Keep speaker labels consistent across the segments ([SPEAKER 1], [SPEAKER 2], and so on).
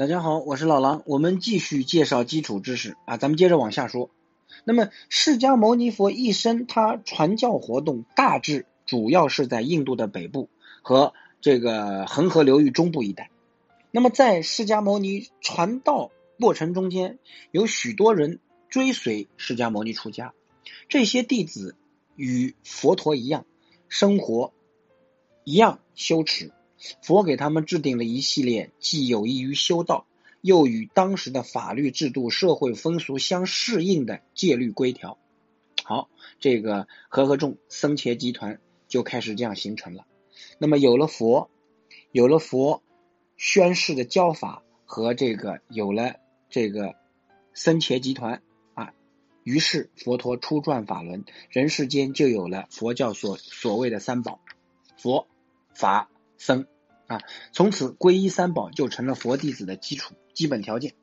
[SPEAKER 1] 大家好，我是老狼，我们继续介绍基础知识啊，咱们接着往下说。那么，释迦牟尼佛一生他传教活动大致主要是在印度的北部和这个恒河流域中部一带。那么，在释迦牟尼传道过程中间，有许多人追随释迦牟尼出家，这些弟子与佛陀一样，生活一样羞耻。佛给他们制定了一系列既有益于修道，又与当时的法律制度、社会风俗相适应的戒律规条。好，这个和合众僧伽集团就开始这样形成了。那么有了佛，有了佛宣誓的教法和这个有了这个僧伽集团啊，于是佛陀初转法轮，人世间就有了佛教所所谓的三宝：佛法。僧啊，从此皈依三宝就成了佛弟子的基础基本条件。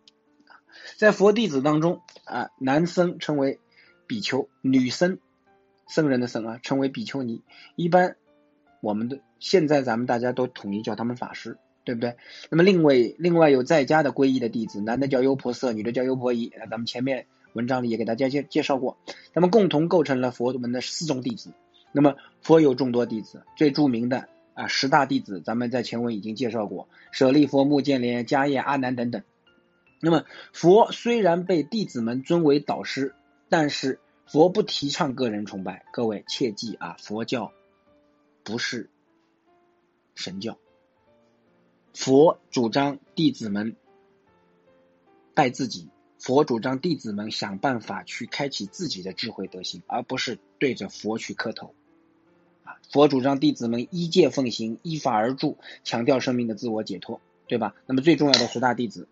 [SPEAKER 1] 在佛弟子当中啊，男僧称为比丘，女僧僧人的僧啊称为比丘尼。一般我们的现在咱们大家都统一叫他们法师，对不对？那么另外另外有在家的皈依的弟子，男的叫优婆塞，女的叫优婆夷。咱们前面文章里也给大家介介绍过，他们共同构成了佛门的四众弟子。那么佛有众多弟子，最著名的。啊，十大弟子，咱们在前文已经介绍过，舍利佛、目犍连、迦叶、阿难等等。那么，佛虽然被弟子们尊为导师，但是佛不提倡个人崇拜。各位切记啊，佛教不是神教，佛主张弟子们拜自己，佛主张弟子们想办法去开启自己的智慧德行，而不是对着佛去磕头。佛主张弟子们依戒奉行，依法而住，强调生命的自我解脱，对吧？那么最重要的十大弟子，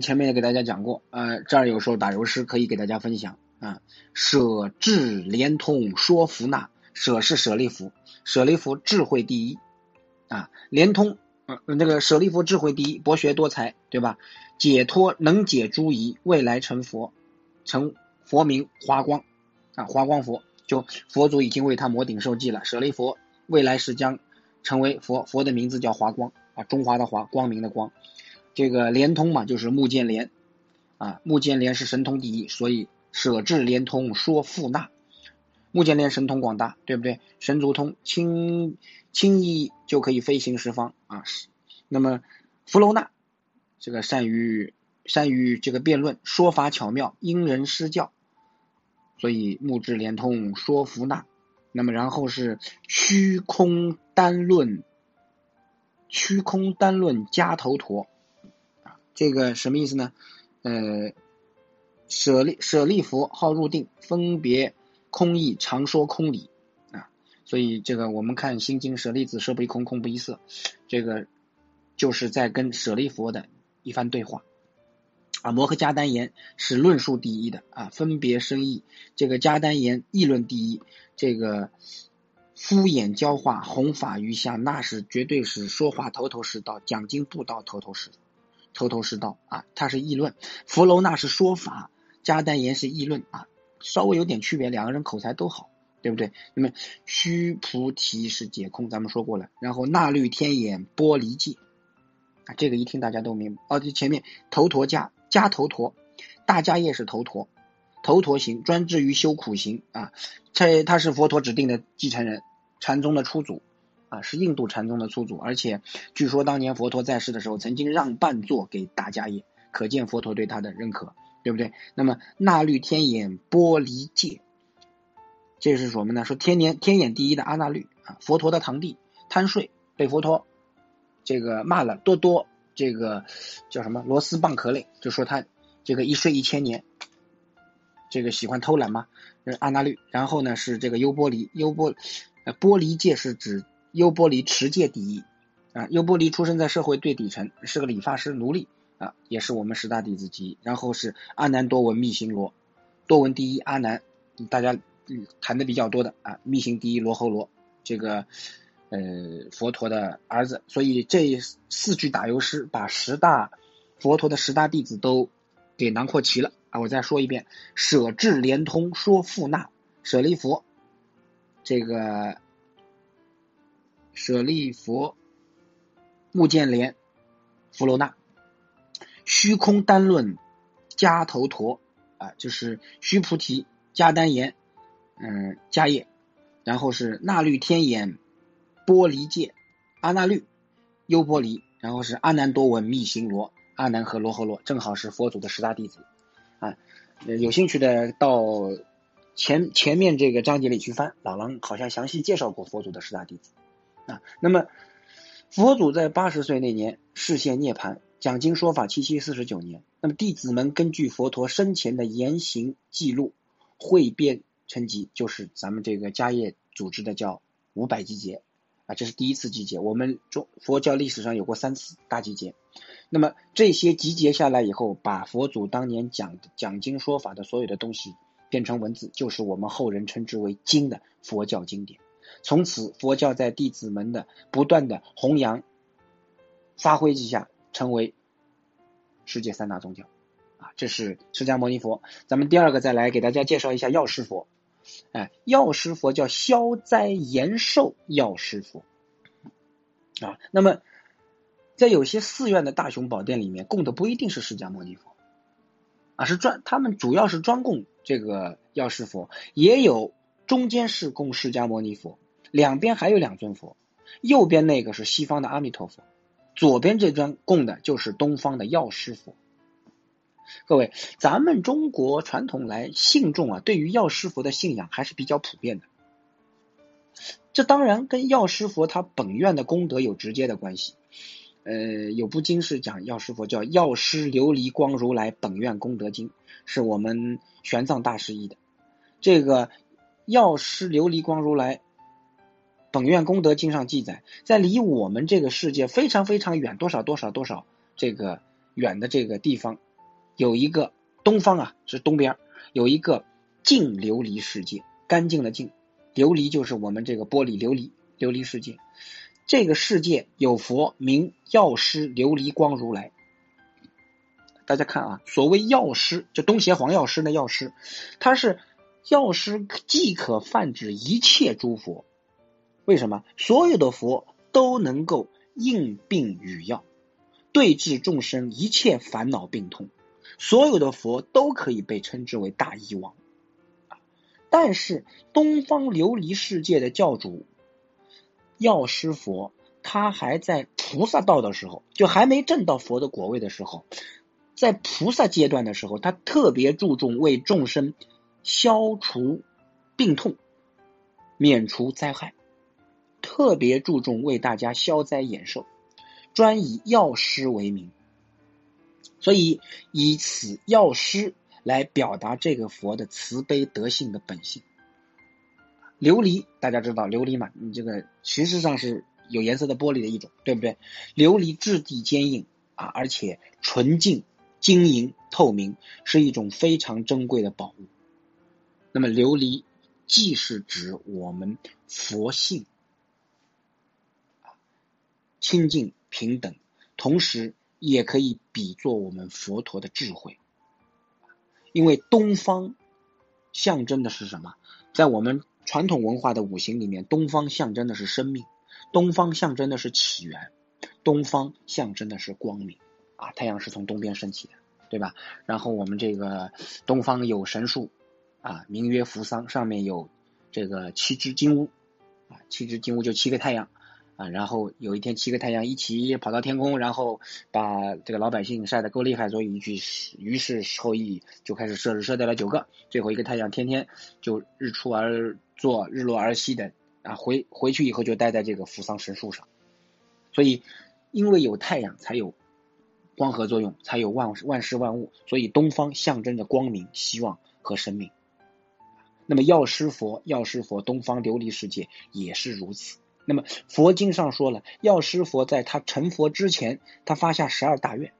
[SPEAKER 1] 前面也给大家讲过，呃，这儿有时候打油诗可以给大家分享啊。舍智连通说福那，舍是舍利弗，舍利弗智慧第一啊，连通，呃，那个舍利弗智慧第一，博学多才，对吧？解脱能解诸疑，未来成佛，成佛名华光啊，华光佛。就佛祖已经为他摩顶受记了，舍利佛未来是将成为佛，佛的名字叫华光啊，中华的华，光明的光。这个连通嘛，就是目犍连啊，目犍连是神通第一，所以舍智连通说富那。目犍连神通广大，对不对？神足通，轻轻易就可以飞行十方啊。那么弗罗那这个善于善于这个辩论，说法巧妙，因人施教。所以目智连通说福那，那么然后是虚空单论，虚空单论加头陀啊，这个什么意思呢？呃，舍利舍利佛好入定，分别空义，常说空理啊。所以这个我们看心经舍利子，色不异空，空不异色，这个就是在跟舍利佛的一番对话。啊，摩诃迦丹言是论述第一的啊，分别生义。这个迦丹言议论第一，这个敷衍教化，弘法于下，那是绝对是说话头头是道，讲经布道头头是头头是道啊。他是议论，佛楼那是说法，迦丹言是议论啊，稍微有点区别，两个人口才都好，对不对？那么须菩提是解空，咱们说过了。然后那律天眼波离界啊，这个一听大家都明白。哦，就前面头陀迦。迦头陀，大迦叶是头陀，头陀行专制于修苦行啊，这他是佛陀指定的继承人，禅宗的初祖啊，是印度禅宗的初祖，而且据说当年佛陀在世的时候，曾经让半座给大迦叶，可见佛陀对他的认可，对不对？那么那律天眼波离戒，这是什么呢？说天年天眼第一的阿那律啊，佛陀的堂弟贪睡，被佛陀这个骂了多多。这个叫什么螺丝蚌壳类，就说他这个一睡一千年，这个喜欢偷懒嘛，阿那律。然后呢是这个优波离，优波呃波离戒是指优波离持戒第一啊，优波离出生在社会最底层，是个理发师奴隶啊，也是我们十大弟子之一。然后是阿难多闻密行罗，多闻第一阿难，大家谈的比较多的啊，密行第一罗侯罗这个。呃，佛陀的儿子，所以这四句打油诗把十大佛陀的十大弟子都给囊括齐了。啊！我再说一遍：舍智连通说富纳，舍利佛，这个舍利佛，目犍连，弗罗那虚空单论迦头陀啊，就是须菩提、迦丹言，嗯，迦叶，然后是那律天眼、波离戒、阿那律、优波离，然后是阿难多闻、密行罗、阿难和罗诃罗，正好是佛祖的十大弟子啊。有兴趣的到前前面这个章节里去翻，老狼好像详细介绍过佛祖的十大弟子啊。那么佛祖在八十岁那年视现涅盘。讲经说法七七四十九年，那么弟子们根据佛陀生前的言行记录汇编成集，就是咱们这个迦叶组织的叫五百集结啊，这是第一次集结。我们中佛教历史上有过三次大集结，那么这些集结下来以后，把佛祖当年讲讲经说法的所有的东西变成文字，就是我们后人称之为经的佛教经典。从此，佛教在弟子们的不断的弘扬发挥之下。成为世界三大宗教啊，这是释迦牟尼佛。咱们第二个再来给大家介绍一下药师佛。哎，药师佛叫消灾延寿药师佛啊。那么在有些寺院的大雄宝殿里面供的不一定是释迦牟尼佛啊，是专他们主要是专供这个药师佛，也有中间是供释迦牟尼佛，两边还有两尊佛，右边那个是西方的阿弥陀佛。左边这尊供的就是东方的药师佛。各位，咱们中国传统来信众啊，对于药师佛的信仰还是比较普遍的。这当然跟药师佛他本愿的功德有直接的关系。呃，有部经是讲药师佛叫《药师琉璃光如来本愿功德经》，是我们玄奘大师译的。这个药师琉璃光如来。本愿功德经上记载，在离我们这个世界非常非常远，多少多少多少这个远的这个地方，有一个东方啊，是东边有一个净琉璃世界，干净的净，琉璃就是我们这个玻璃琉璃琉璃世界。这个世界有佛名药师琉璃光如来。大家看啊，所谓药师，就东邪黄药师的药师，他是药师，即可泛指一切诸佛。为什么所有的佛都能够应病与药，对治众生一切烦恼病痛？所有的佛都可以被称之为大医王但是东方琉璃世界的教主药师佛，他还在菩萨道的时候，就还没证到佛的果位的时候，在菩萨阶段的时候，他特别注重为众生消除病痛，免除灾害。特别注重为大家消灾延寿，专以药师为名，所以以此药师来表达这个佛的慈悲德性的本性。琉璃大家知道琉璃嘛？你这个实质上是有颜色的玻璃的一种，对不对？琉璃质地坚硬啊，而且纯净、晶莹、透明，是一种非常珍贵的宝物。那么琉璃既是指我们佛性。清净平等，同时也可以比作我们佛陀的智慧。因为东方象征的是什么？在我们传统文化的五行里面，东方象征的是生命，东方象征的是起源，东方象征的是光明啊！太阳是从东边升起的，对吧？然后我们这个东方有神树啊，名曰扶桑，上面有这个七只金乌啊，七只金乌就七个太阳。啊，然后有一天七个太阳一起跑到天空，然后把这个老百姓晒得够厉害，所以一句于是后羿就开始射日射掉了九个，最后一个太阳天天就日出而作，日落而息的啊，回回去以后就待在这个扶桑神树上，所以因为有太阳才有光合作用，才有万万事万物，所以东方象征着光明、希望和生命。那么药师佛，药师佛，东方琉璃世界也是如此。那么佛经上说了，药师佛在他成佛之前，他发下十二大愿，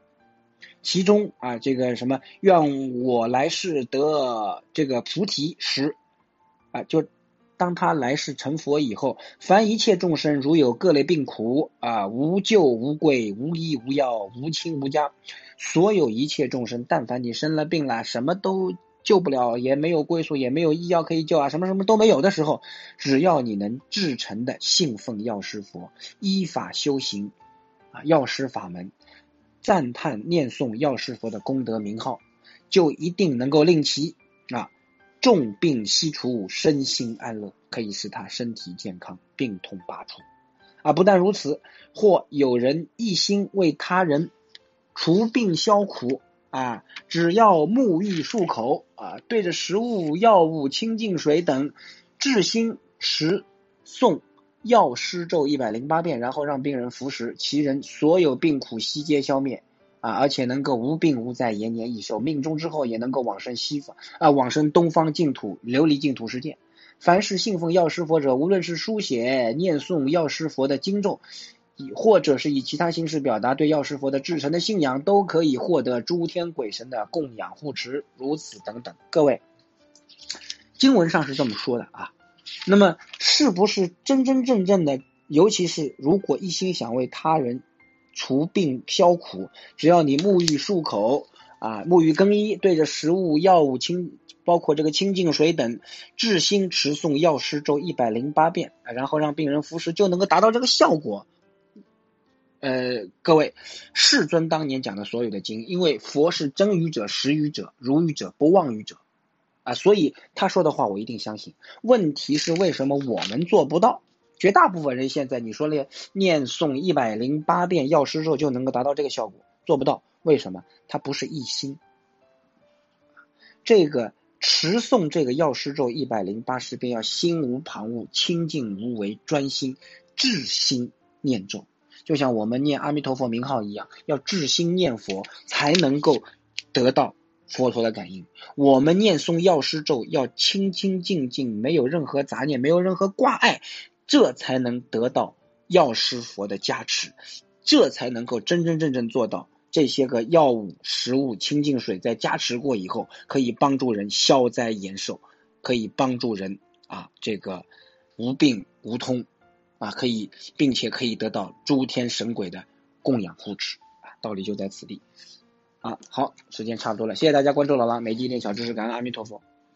[SPEAKER 1] 其中啊，这个什么愿我来世得这个菩提时，啊，就当他来世成佛以后，凡一切众生如有各类病苦啊，无救无贵，无医无药，无亲无家，所有一切众生，但凡你生了病了，什么都。救不了，也没有归宿，也没有医药可以救啊，什么什么都没有的时候，只要你能至诚的信奉药师佛，依法修行啊，药师法门，赞叹念诵药师佛的功德名号，就一定能够令其啊重病悉除，身心安乐，可以使他身体健康，病痛拔除。啊，不但如此，或有人一心为他人除病消苦啊，只要沐浴漱口啊，对着食物、药物、清净水等，至心持诵。药师咒一百零八遍，然后让病人服食，其人所有病苦悉皆消灭啊！而且能够无病无灾，延年益寿，命中之后也能够往生西方啊，往生东方净土，琉璃净土世界。凡是信奉药师佛者，无论是书写、念诵药师佛的经咒，以或者是以其他形式表达对药师佛的至诚的信仰，都可以获得诸天鬼神的供养护持。如此等等，各位，经文上是这么说的啊。那么，是不是真真正正的？尤其是如果一心想为他人除病消苦，只要你沐浴漱口啊，沐浴更衣，对着食物、药物清，包括这个清净水等，至心持诵药师咒一百零八遍，然后让病人服食，就能够达到这个效果。呃，各位，世尊当年讲的所有的经，因为佛是真语者、实语者、如语者、不妄语者。啊，所以他说的话我一定相信。问题是为什么我们做不到？绝大部分人现在你说念念诵一百零八遍药师咒就能够达到这个效果，做不到。为什么？他不是一心。这个持诵这个药师咒一百零八十遍，要心无旁骛、清净无为、专心、至心念咒，就像我们念阿弥陀佛名号一样，要至心念佛才能够得到。佛陀的感应，我们念诵药师咒要清清净净，没有任何杂念，没有任何挂碍，这才能得到药师佛的加持，这才能够真真正正做到这些个药物、食物、清净水在加持过以后，可以帮助人消灾延寿，可以帮助人啊这个无病无痛啊，可以并且可以得到诸天神鬼的供养护持啊，道理就在此地。啊，好，时间差不多了，谢谢大家关注老狼，每集一点小知识，感恩阿弥陀佛。